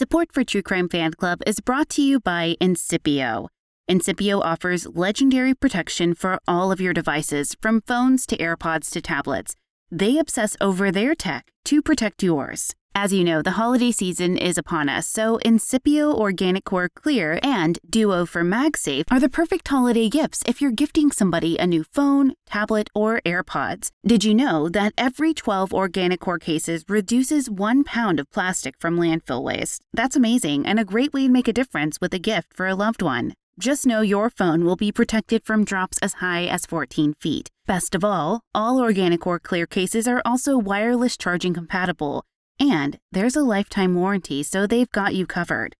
Support for True Crime Fan Club is brought to you by Incipio. Incipio offers legendary protection for all of your devices, from phones to AirPods to tablets. They obsess over their tech to protect yours. As you know, the holiday season is upon us, so Incipio Organic Core Clear and Duo for MagSafe are the perfect holiday gifts if you're gifting somebody a new phone, tablet, or AirPods. Did you know that every 12 Organic Core cases reduces one pound of plastic from landfill waste? That's amazing and a great way to make a difference with a gift for a loved one. Just know your phone will be protected from drops as high as 14 feet. Best of all, all Organic Core Clear cases are also wireless charging compatible and there's a lifetime warranty, so they've got you covered.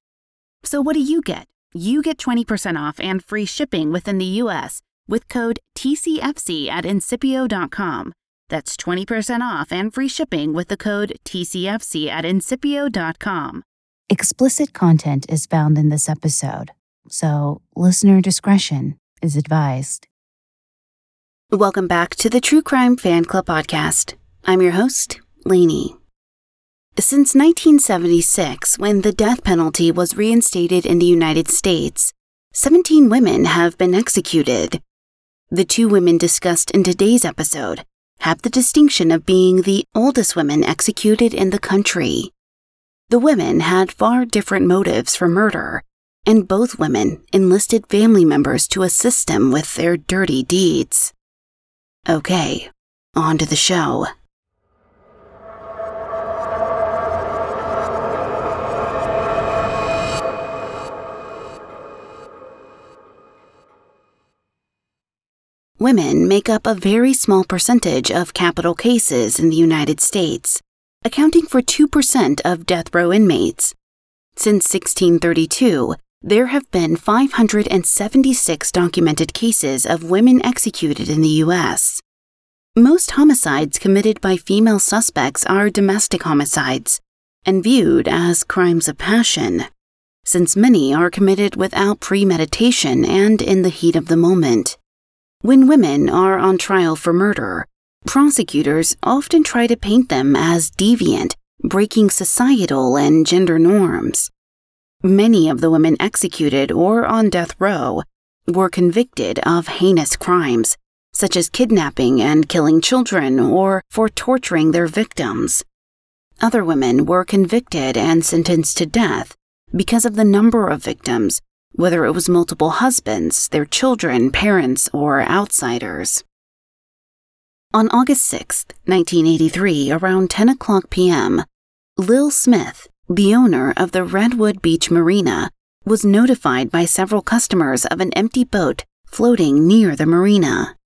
So what do you get? You get 20% off and free shipping within the US with code TCFC at incipio.com. That's 20% off and free shipping with the code TCFC at incipio.com. Explicit content is found in this episode, so listener discretion is advised. Welcome back to the True Crime Fan Club podcast. I'm your host, Lainey. Since 1976, when the death penalty was reinstated in the United States, 17 women have been executed. The two women discussed in today's episode have the distinction of being the oldest women executed in the country. The women had far different motives for murder, and both women enlisted family members to assist them with their dirty deeds. Okay, on to the show. Women make up a very small percentage of capital cases in the United States, accounting for 2% of death row inmates. Since 1632, there have been 576 documented cases of women executed in the U.S. Most homicides committed by female suspects are domestic homicides and viewed as crimes of passion, since many are committed without premeditation and in the heat of the moment. When women are on trial for murder, prosecutors often try to paint them as deviant, breaking societal and gender norms. Many of the women executed or on death row were convicted of heinous crimes, such as kidnapping and killing children or for torturing their victims. Other women were convicted and sentenced to death because of the number of victims whether it was multiple husbands, their children, parents, or outsiders. On August 6, 1983, around 10 o'clock p.m., Lil Smith, the owner of the Redwood Beach Marina, was notified by several customers of an empty boat floating near the marina.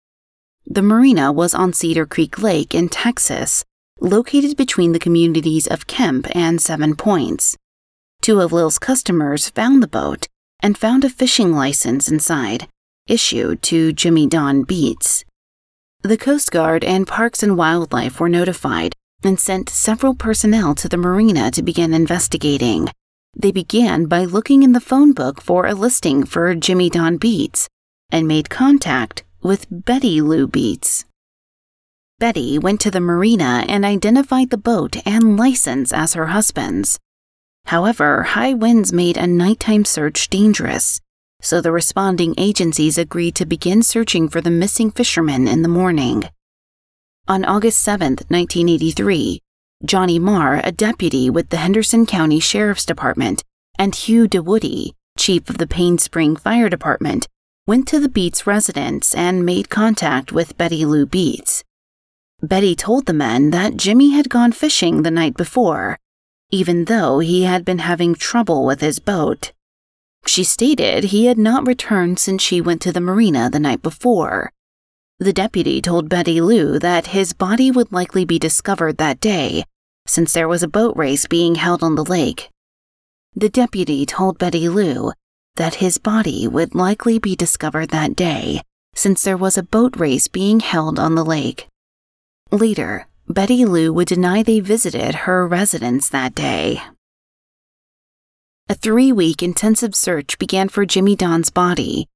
The marina was on Cedar Creek Lake in Texas, located between the communities of Kemp and Seven Points. Two of Lil's customers found the boat and found a fishing license inside, issued to Jimmy Don Beets. The Coast Guard and Parks and Wildlife were notified and sent several personnel to the marina to begin investigating. They began by looking in the phone book for a listing for Jimmy Don Beets and made contact with Betty Lou Beets. Betty went to the marina and identified the boat and license as her husband's. However, high winds made a nighttime search dangerous, so the responding agencies agreed to begin searching for the missing fishermen in the morning. On August 7, 1983, Johnny Marr, a deputy with the Henderson County Sheriff's Department, and Hugh DeWoody, chief of the Payne Spring Fire Department, went to the Beets residence and made contact with Betty Lou Beets. Betty told the men that Jimmy had gone fishing the night before even though he had been having trouble with his boat. She stated he had not returned since she went to the marina the night before. The deputy told Betty Lou that his body would likely be discovered that day, since there was a boat race being held on the lake. The deputy told Betty Lou that his body would likely be discovered that day, since there was a boat race being held on the lake. Later, Betty Lou would deny they visited her residence that day. A three week intensive search began for Jimmy Don's body.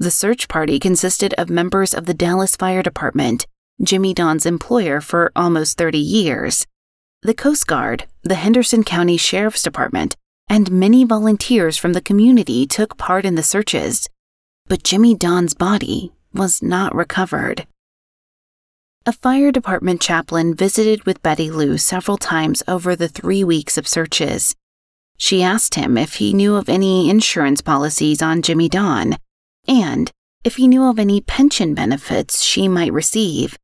The search party consisted of members of the Dallas Fire Department, Jimmy Don's employer for almost 30 years, the Coast Guard, the Henderson County Sheriff's Department, and many volunteers from the community took part in the searches, but Jimmy Don's body was not recovered. A fire department chaplain visited with Betty Lou several times over the three weeks of searches. She asked him if he knew of any insurance policies on Jimmy Don and if he knew of any pension benefits she might receive.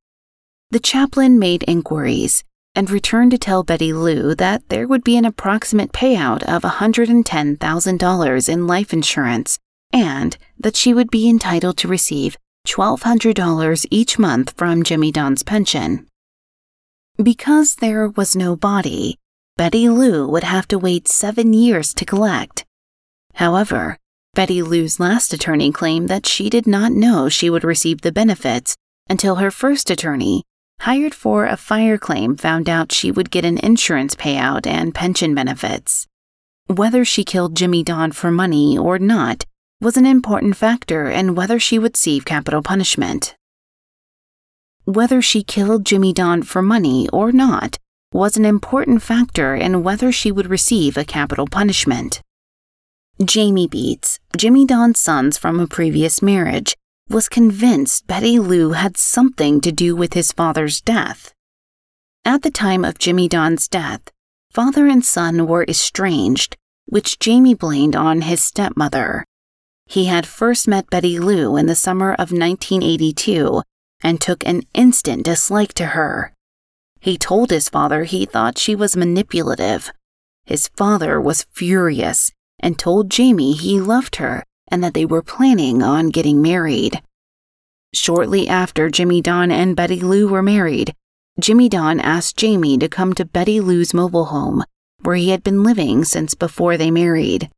The chaplain made inquiries and returned to tell Betty Lou that there would be an approximate payout of $110,000 in life insurance and that she would be entitled to receive $1,200 each month from Jimmy Don's pension. Because there was no body, Betty Lou would have to wait seven years to collect. However, Betty Lou's last attorney claimed that she did not know she would receive the benefits until her first attorney, hired for a fire claim, found out she would get an insurance payout and pension benefits. Whether she killed Jimmy Don for money or not was an important factor in whether she would receive capital punishment. Whether she killed Jimmy Don for money or not was an important factor in whether she would receive a capital punishment. Jamie Beets, Jimmy Don's sons from a previous marriage, was convinced Betty Lou had something to do with his father's death. At the time of Jimmy Don's death, father and son were estranged, which Jamie blamed on his stepmother. He had first met Betty Lou in the summer of 1982 and took an instant dislike to her. He told his father he thought she was manipulative. His father was furious and told Jamie he loved her and that they were planning on getting married. Shortly after Jimmy Don and Betty Lou were married, Jimmy Don asked Jamie to come to Betty Lou's mobile home, where he had been living since before they married.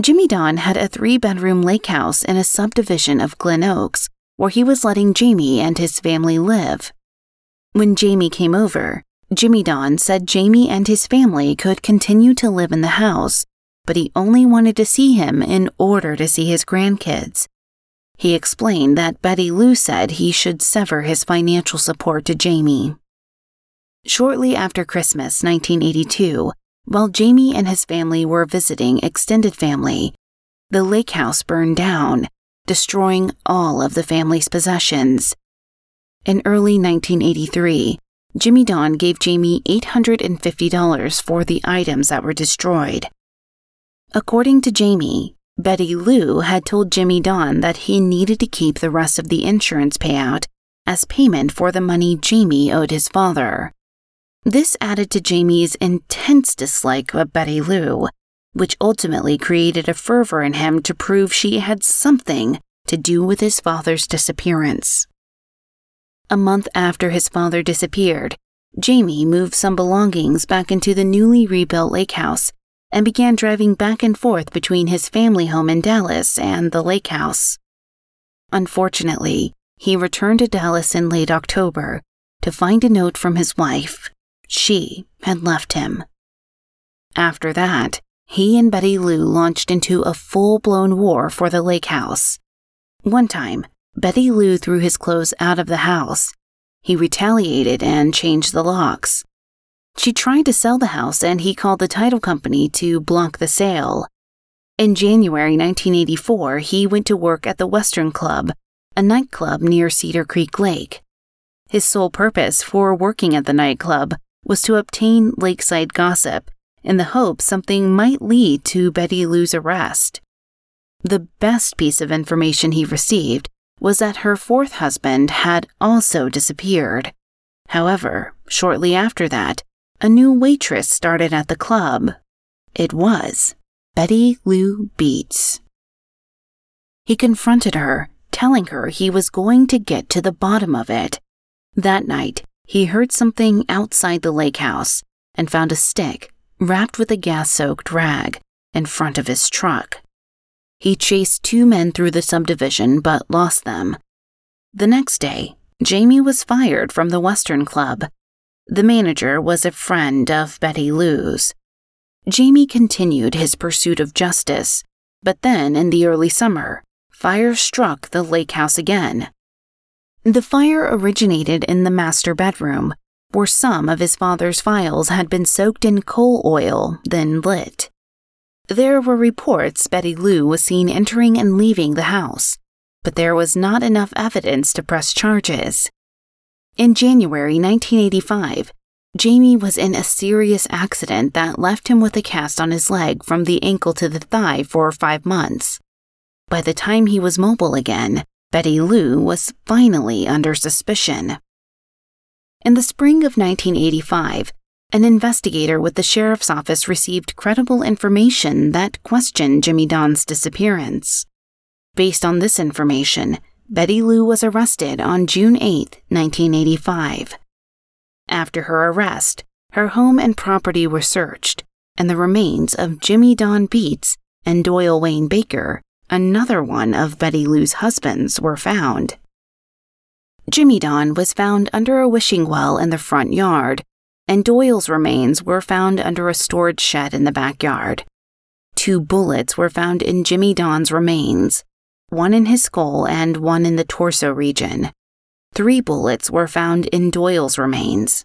Jimmy Don had a three bedroom lake house in a subdivision of Glen Oaks where he was letting Jamie and his family live. When Jamie came over, Jimmy Don said Jamie and his family could continue to live in the house, but he only wanted to see him in order to see his grandkids. He explained that Betty Lou said he should sever his financial support to Jamie. Shortly after Christmas 1982, while Jamie and his family were visiting extended family, the lake house burned down, destroying all of the family's possessions. In early 1983, Jimmy Don gave Jamie $850 for the items that were destroyed. According to Jamie, Betty Lou had told Jimmy Don that he needed to keep the rest of the insurance payout as payment for the money Jamie owed his father. This added to Jamie's intense dislike of Betty Lou, which ultimately created a fervor in him to prove she had something to do with his father's disappearance. A month after his father disappeared, Jamie moved some belongings back into the newly rebuilt lake house and began driving back and forth between his family home in Dallas and the lake house. Unfortunately, he returned to Dallas in late October to find a note from his wife she had left him. After that, he and Betty Lou launched into a full blown war for the lake house. One time, Betty Lou threw his clothes out of the house. He retaliated and changed the locks. She tried to sell the house and he called the title company to block the sale. In January 1984, he went to work at the Western Club, a nightclub near Cedar Creek Lake. His sole purpose for working at the nightclub was to obtain lakeside gossip in the hope something might lead to Betty Lou's arrest. The best piece of information he received was that her fourth husband had also disappeared. However, shortly after that, a new waitress started at the club. It was Betty Lou Beets. He confronted her, telling her he was going to get to the bottom of it. That night, he heard something outside the lake house and found a stick wrapped with a gas soaked rag in front of his truck. He chased two men through the subdivision but lost them. The next day, Jamie was fired from the Western Club. The manager was a friend of Betty Lou's. Jamie continued his pursuit of justice, but then in the early summer, fire struck the lake house again. The fire originated in the master bedroom, where some of his father's files had been soaked in coal oil, then lit. There were reports Betty Lou was seen entering and leaving the house, but there was not enough evidence to press charges. In January 1985, Jamie was in a serious accident that left him with a cast on his leg from the ankle to the thigh for five months. By the time he was mobile again, Betty Lou was finally under suspicion. In the spring of 1985, an investigator with the sheriff's office received credible information that questioned Jimmy Don's disappearance. Based on this information, Betty Lou was arrested on June 8, 1985. After her arrest, her home and property were searched, and the remains of Jimmy Don Beets and Doyle Wayne Barker, another one of Betty Lou's husbands, were found. Jimmy Don was found under a wishing well in the front yard, and Doyle's remains were found under a storage shed in the backyard. Two bullets were found in Jimmy Don's remains, one in his skull and one in the torso region. Three bullets were found in Doyle's remains.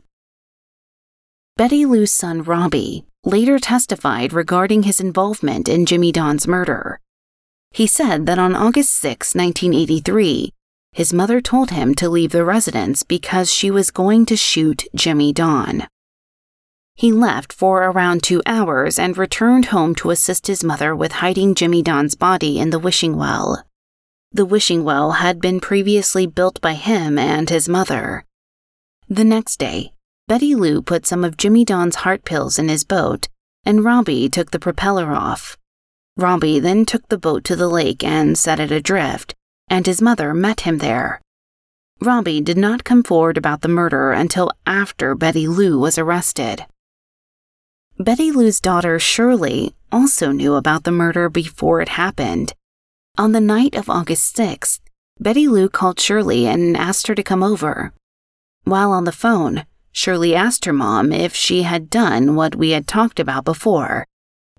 Betty Lou's son Robbie later testified regarding his involvement in Jimmy Don's murder. He said that on August 6, 1983, his mother told him to leave the residence because she was going to shoot Jimmy Don. He left for around two hours and returned home to assist his mother with hiding Jimmy Don's body in the wishing well. The wishing well had been previously built by him and his mother. The next day, Betty Lou put some of Jimmy Don's heart pills in his boat, and Robbie took the propeller off. Robbie then took the boat to the lake and set it adrift, and his mother met him there. Robbie did not come forward about the murder until after Betty Lou was arrested. Betty Lou's daughter Shirley also knew about the murder before it happened. On the night of August 6th, Betty Lou called Shirley and asked her to come over. While on the phone, Shirley asked her mom if she had done what we had talked about before,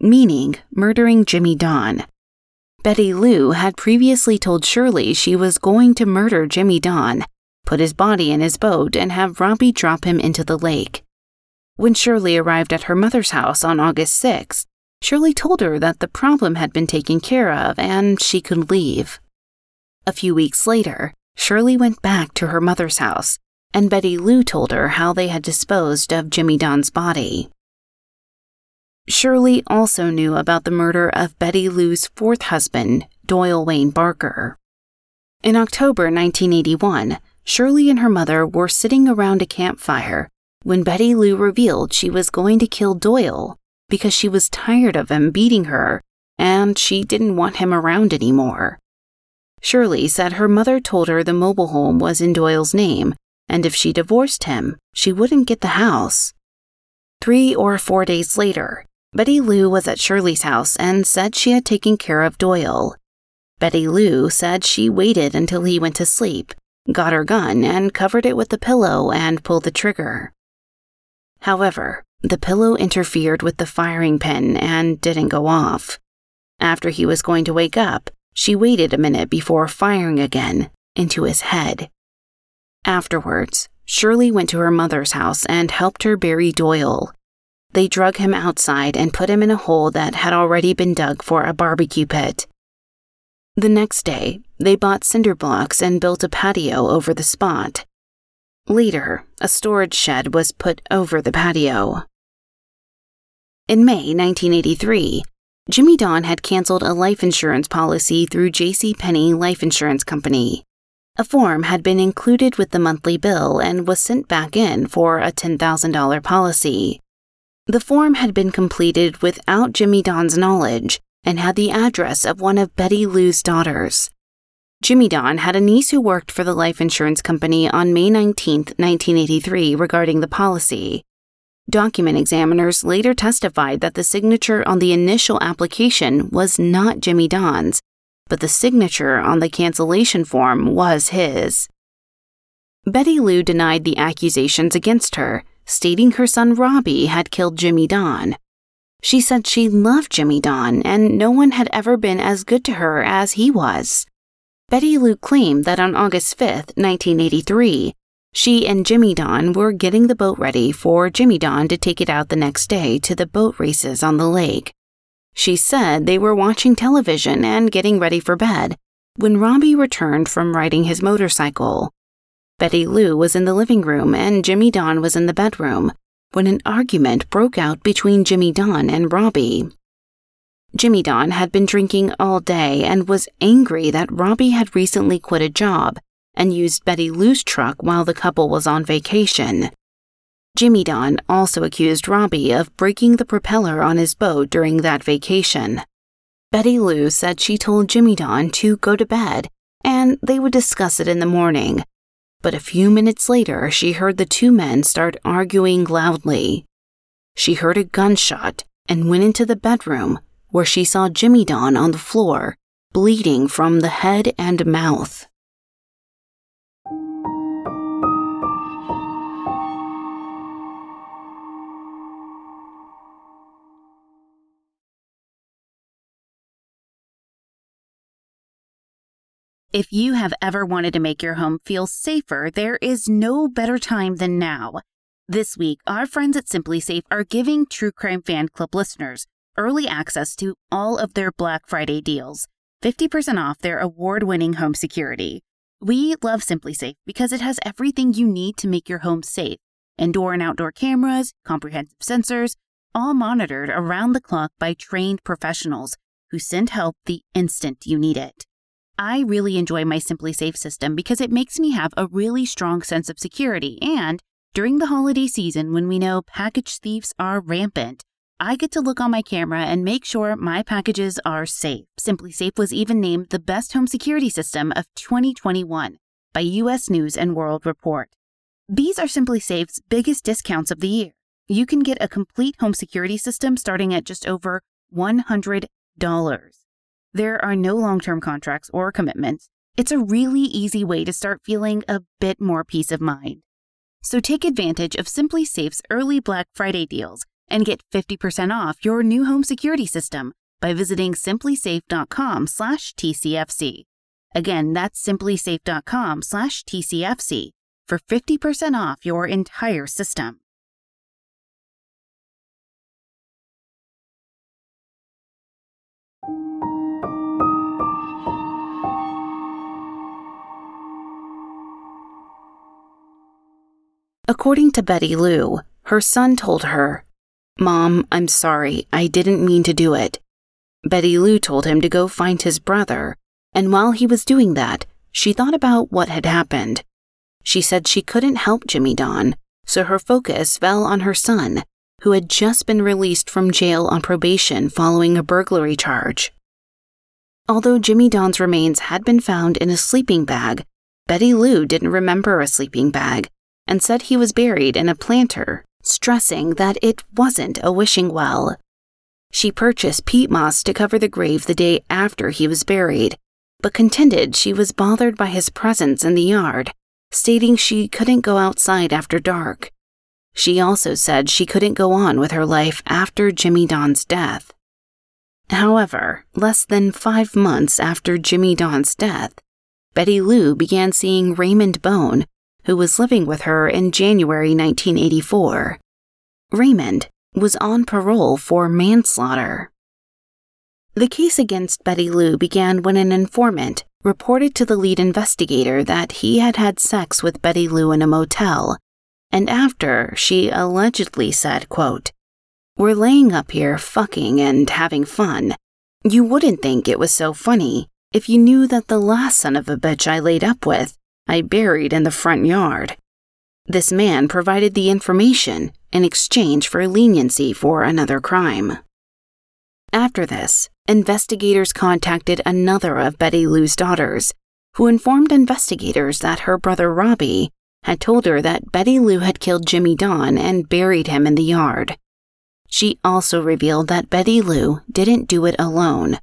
meaning murdering Jimmy Don. Betty Lou had previously told Shirley she was going to murder Jimmy Don, put his body in his boat, and have Robbie drop him into the lake. When Shirley arrived at her mother's house on August 6th, Shirley told her that the problem had been taken care of and she could leave. A few weeks later, Shirley went back to her mother's house, and Betty Lou told her how they had disposed of Jimmy Don's body. Shirley also knew about the murder of Betty Lou's fourth husband, Doyle Wayne Barker. In October 1981, Shirley and her mother were sitting around a campfire when Betty Lou revealed she was going to kill Doyle because she was tired of him beating her and she didn't want him around anymore. Shirley said her mother told her the mobile home was in Doyle's name, and if she divorced him, she wouldn't get the house. Three or four days later, Betty Lou was at Shirley's house and said she had taken care of Doyle. Betty Lou said she waited until he went to sleep, got her gun, and covered it with a pillow and pulled the trigger. However, the pillow interfered with the firing pin and didn't go off. After he was going to wake up, she waited a minute before firing again into his head. Afterwards, Shirley went to her mother's house and helped her bury Doyle. They drug him outside and put him in a hole that had already been dug for a barbecue pit. The next day, they bought cinder blocks and built a patio over the spot. Later, a storage shed was put over the patio. In May 1983, Jimmy Don had canceled a life insurance policy through J.C. Penney Life Insurance Company. A form had been included with the monthly bill and was sent back in for a $10,000 policy. The form had been completed without Jimmy Don's knowledge and had the address of one of Betty Lou's daughters. Jimmy Don had a niece who worked for the life insurance company on May 19, 1983, regarding the policy. Document examiners later testified that the signature on the initial application was not Jimmy Don's, but the signature on the cancellation form was his. Betty Lou denied the accusations against her, stating her son Robbie had killed Jimmy Don. She said she loved Jimmy Don and no one had ever been as good to her as he was. Betty Lou claimed that on August 5, 1983, she and Jimmy Don were getting the boat ready for Jimmy Don to take it out the next day to the boat races on the lake. She said they were watching television and getting ready for bed when Robbie returned from riding his motorcycle. Betty Lou was in the living room and Jimmy Don was in the bedroom when an argument broke out between Jimmy Don and Robbie. Jimmy Don had been drinking all day and was angry that Robbie had recently quit a job and used Betty Lou's truck while the couple was on vacation. Jimmy Don also accused Robbie of breaking the propeller on his boat during that vacation. Betty Lou said she told Jimmy Don to go to bed and they would discuss it in the morning. But a few minutes later, she heard the two men start arguing loudly. She heard a gunshot and went into the bedroom where she saw Jimmy Don on the floor, bleeding from the head and mouth. If you have ever wanted to make your home feel safer, there is no better time than now. This week, our friends at SimpliSafe are giving True Crime Fan Club listeners early access to all of their Black Friday deals, 50% off their award winning home security. We love SimpliSafe because it has everything you need to make your home safe indoor and outdoor cameras, comprehensive sensors, all monitored around the clock by trained professionals who send help the instant you need it. I really enjoy my SimpliSafe system because it makes me have a really strong sense of security and during the holiday season when we know package thieves are rampant, I get to look on my camera and make sure my packages are safe. SimpliSafe was even named the best home security system of 2021 by US News and World Report. These are SimpliSafe's biggest discounts of the year. You can get a complete home security system starting at just over $100. There are no long term contracts or commitments. It's a really easy way to start feeling a bit more peace of mind. So take advantage of SimpliSafe's early Black Friday deals and get 50% off your new home security system by visiting simplisafe.com/tcfc. Again, that's simplisafe.com/tcfc for 50% off your entire system. According to Betty Lou, her son told her, Mom, I'm sorry, I didn't mean to do it. Betty Lou told him to go find his brother, and while he was doing that, she thought about what had happened. She said she couldn't help Jimmy Don, so her focus fell on her son, who had just been released from jail on probation following a burglary charge. Although Jimmy Don's remains had been found in a sleeping bag, Betty Lou didn't remember a sleeping bag and said he was buried in a planter stressing that it wasn't a wishing well. She purchased peat moss to cover the grave the day after he was buried, but contended she was bothered by his presence in the yard, stating she couldn't go outside after dark. She also said she couldn't go on with her life after Jimmy Don's death. However, less than five months after Jimmy Don's death, Betty Lou began seeing Raymond Bone, who was living with her in January 1984. Raymond was on parole for manslaughter. The case against Betty Lou began when an informant reported to the lead investigator that he had had sex with Betty Lou in a motel, and after she allegedly said, quote, We're laying up here fucking and having fun. You wouldn't think it was so funny if you knew that the last son of a bitch I laid up with I buried in the front yard. This man provided the information in exchange for leniency for another crime. After this, investigators contacted another of Betty Lou's daughters, who informed investigators that her brother Robbie had told her that Betty Lou had killed Jimmy Don and buried him in the yard. She also revealed that Betty Lou didn't do it alone.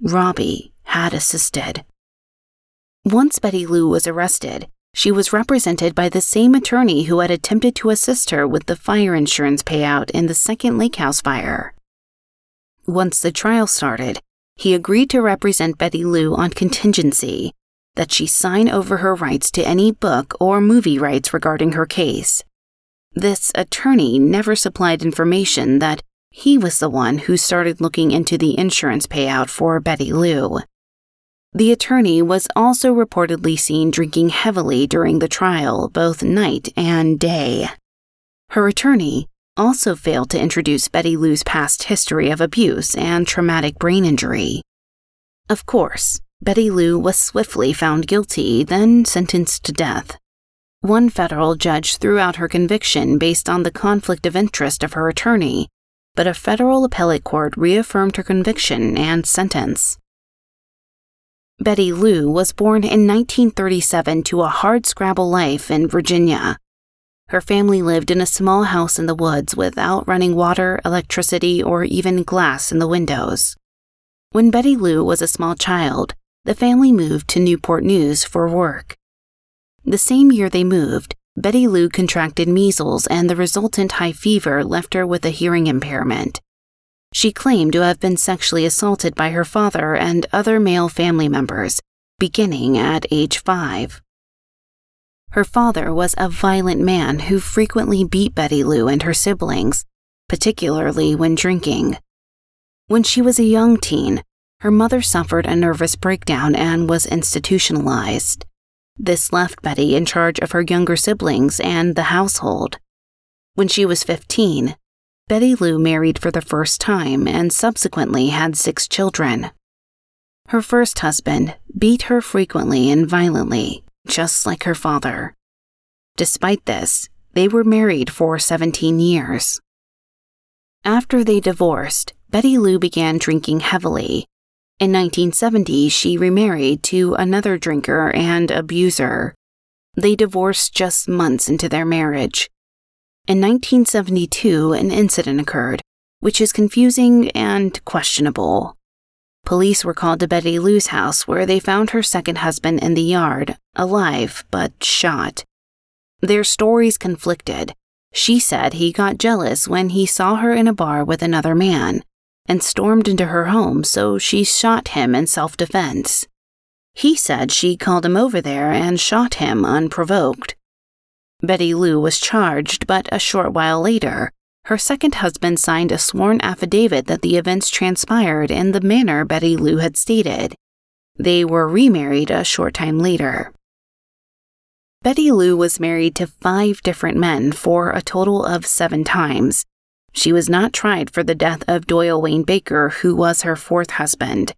Robbie had assisted. Once Betty Lou was arrested, she was represented by the same attorney who had attempted to assist her with the fire insurance payout in the second lake house fire. Once the trial started, he agreed to represent Betty Lou on contingency that she sign over her rights to any book or movie rights regarding her case. This attorney never supplied information that He was the one who started looking into the insurance payout for Betty Lou. The attorney was also reportedly seen drinking heavily during the trial, both night and day. Her attorney also failed to introduce Betty Lou's past history of abuse and traumatic brain injury. Of course, Betty Lou was swiftly found guilty, then sentenced to death. One federal judge threw out her conviction based on the conflict of interest of her attorney, but a federal appellate court reaffirmed her conviction and sentence. Betty Lou was born in 1937 to a hardscrabble life in Virginia. Her family lived in a small house in the woods without running water, electricity, or even glass in the windows. When Betty Lou was a small child, the family moved to Newport News for work. The same year they moved, Betty Lou contracted measles and the resultant high fever left her with a hearing impairment. She claimed to have been sexually assaulted by her father and other male family members, beginning at age five. Her father was a violent man who frequently beat Betty Lou and her siblings, particularly when drinking. When she was a young teen, her mother suffered a nervous breakdown and was institutionalized. This left Betty in charge of her younger siblings and the household. When she was 15, Betty Lou married for the first time and subsequently had six children. Her first husband beat her frequently and violently, just like her father. Despite this, they were married for 17 years. After they divorced, Betty Lou began drinking heavily. In 1970, she remarried to another drinker and abuser. They divorced just months into their marriage. In 1972, an incident occurred, which is confusing and questionable. Police were called to Betty Lou's house where they found her second husband in the yard, alive but shot. Their stories conflicted. She said he got jealous when he saw her in a bar with another man and stormed into her home, so she shot him in self defense. He said she called him over there and shot him unprovoked. Betty Lou was charged, but a short while later, her second husband signed a sworn affidavit that the events transpired in the manner Betty Lou had stated. They were remarried a short time later. Betty Lou was married to five different men for a total of seven times. She was not tried for the death of Doyle Wayne Barker, who was her fourth husband.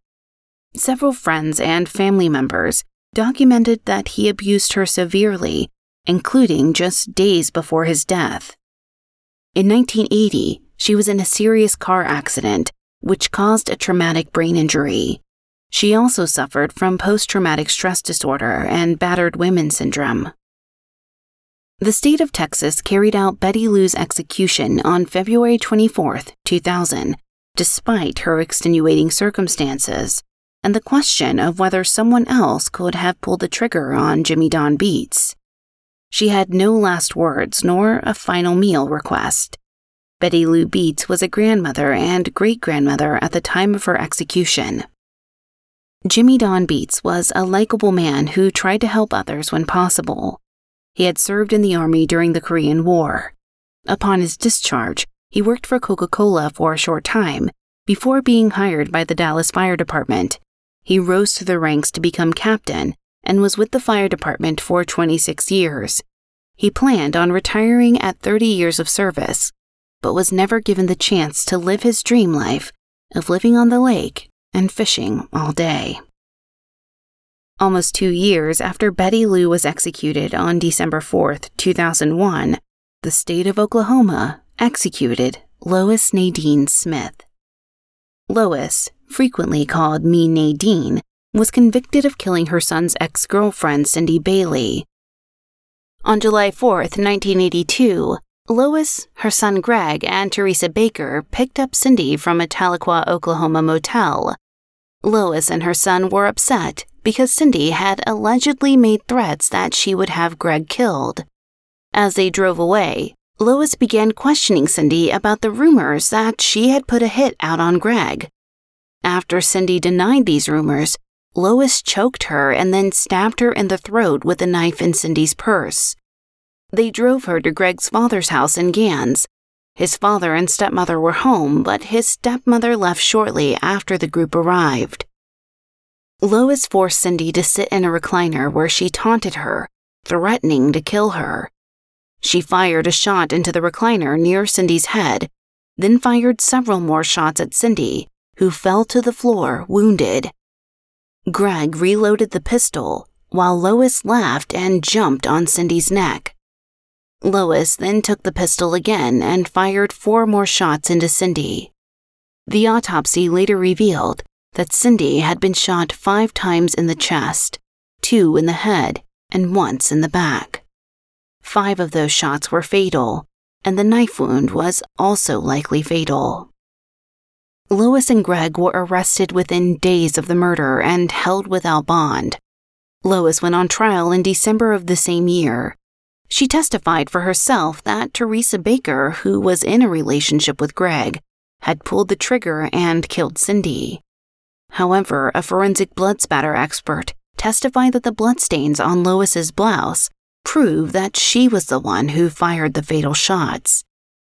Several friends and family members documented that he abused her severely including just days before his death. In 1980, she was in a serious car accident, which caused a traumatic brain injury. She also suffered from post traumatic stress disorder and battered women syndrome. The state of Texas carried out Betty Lou's execution on February 24, 2000, despite her extenuating circumstances, and the question of whether someone else could have pulled the trigger on Jimmy Don Beets. She had no last words nor a final meal request. Betty Lou Beets was a grandmother and great grandmother at the time of her execution. Jimmy Don Beets was a likable man who tried to help others when possible. He had served in the Army during the Korean War. Upon his discharge, he worked for Coca Cola for a short time before being hired by the Dallas Fire Department. He rose through the ranks to become captain and was with the fire department for 26 years. He planned on retiring at 30 years of service, but was never given the chance to live his dream life of living on the lake and fishing all day. Almost two years after Betty Lou was executed on December 4, 2001, the state of Oklahoma executed Lois Nadine Smith. Lois, frequently called Me Nadine, was convicted of killing her son's ex girlfriend, Cindy Baillee. On July 4, 1982, Lois, her son Greg, and Teresa Baker picked up Cindy from a Tahlequah, Oklahoma motel. Lois and her son were upset because Cindy had allegedly made threats that she would have Greg killed. As they drove away, Lois began questioning Cindy about the rumors that she had put a hit out on Greg. After Cindy denied these rumors, Lois choked her and then stabbed her in the throat with a knife in Cindy's purse. They drove her to Greg's father's house in Gans. His father and stepmother were home, but his stepmother left shortly after the group arrived. Lois forced Cindy to sit in a recliner where she taunted her, threatening to kill her. She fired a shot into the recliner near Cindy's head, then fired several more shots at Cindy, who fell to the floor wounded. Greg reloaded the pistol while Lois laughed and jumped on Cindy's neck. Lois then took the pistol again and fired four more shots into Cindy. The autopsy later revealed that Cindy had been shot five times in the chest, two in the head, and once in the back. Five of those shots were fatal, and the knife wound was also likely fatal. Lois and Greg were arrested within days of the murder and held without bond. Lois went on trial in December of the same year. She testified for herself that Teresa Baker, who was in a relationship with Greg, had pulled the trigger and killed Cindy. However, a forensic blood spatter expert testified that the bloodstains on Lois's blouse prove that she was the one who fired the fatal shots.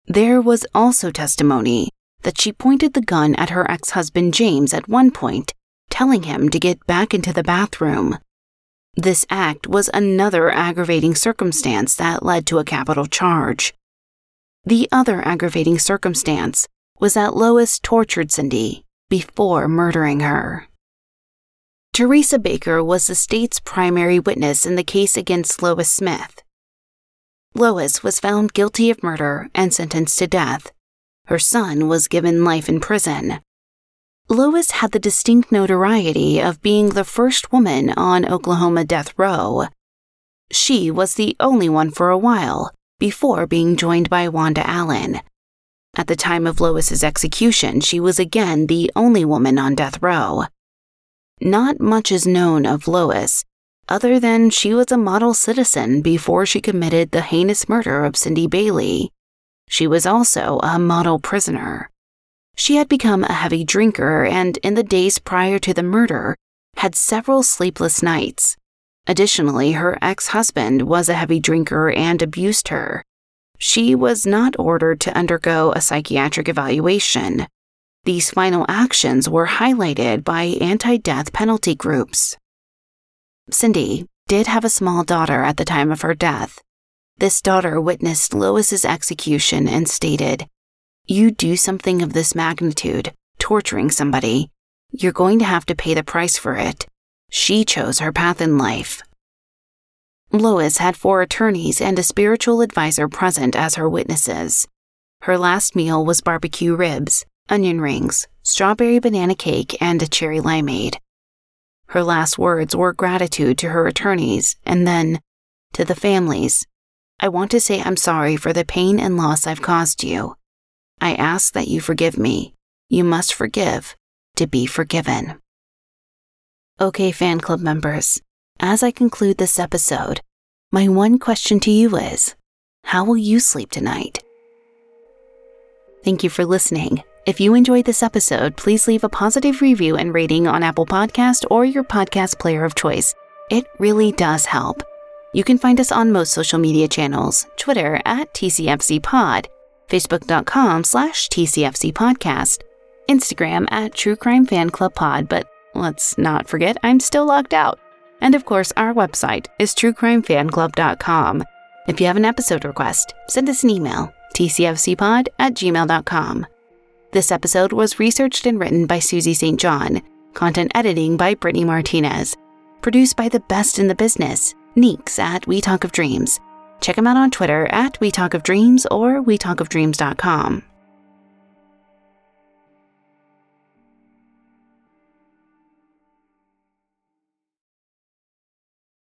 There was also testimony that she pointed the gun at her ex husband James at one point, telling him to get back into the bathroom. This act was another aggravating circumstance that led to a capital charge. The other aggravating circumstance was that Lois tortured Cindy before murdering her. Teresa Baker was the state's primary witness in the case against Lois Smith. Lois was found guilty of murder and sentenced to death, her son was given life in prison. Lois had the distinct notoriety of being the first woman on Oklahoma death row. She was the only one for a while before being joined by Wanda Allen. At the time of Lois's execution, she was again the only woman on death row. Not much is known of Lois, other than she was a model citizen before she committed the heinous murder of Cindy Baillee. She was also a model prisoner. She had become a heavy drinker and, in the days prior to the murder, had several sleepless nights. Additionally, her ex husband was a heavy drinker and abused her. She was not ordered to undergo a psychiatric evaluation. These final actions were highlighted by anti death penalty groups. Cindy did have a small daughter at the time of her death, this daughter witnessed Lois's execution and stated, You do something of this magnitude, torturing somebody, you're going to have to pay the price for it. She chose her path in life. Lois had four attorneys and a spiritual advisor present as her witnesses. Her last meal was barbecue ribs, onion rings, strawberry banana cake, and a cherry limeade. Her last words were gratitude to her attorneys and then to the families I want to say I'm sorry for the pain and loss I've caused you. I ask that you forgive me. You must forgive to be forgiven. Okay, fan club members, as I conclude this episode, my one question to you is How will you sleep tonight? Thank you for listening. If you enjoyed this episode, please leave a positive review and rating on Apple Podcast or your podcast player of choice. It really does help. You can find us on most social media channels Twitter at TCFCPod, Facebook.com slash TCFCPodcast, Instagram at True Crime Fan Club Pod, but let's not forget I'm still logged out. And of course, our website is truecrimefanclub.com. If you have an episode request, send us an email, tcfcpod at gmail.com. This episode was researched and written by Susie St. John, content editing by Brittany Martinez, produced by the best in the business, Neeks at We Talk of Dreams. Check him out on Twitter at We Talk of Dreams or WeTalkOfDreams.com.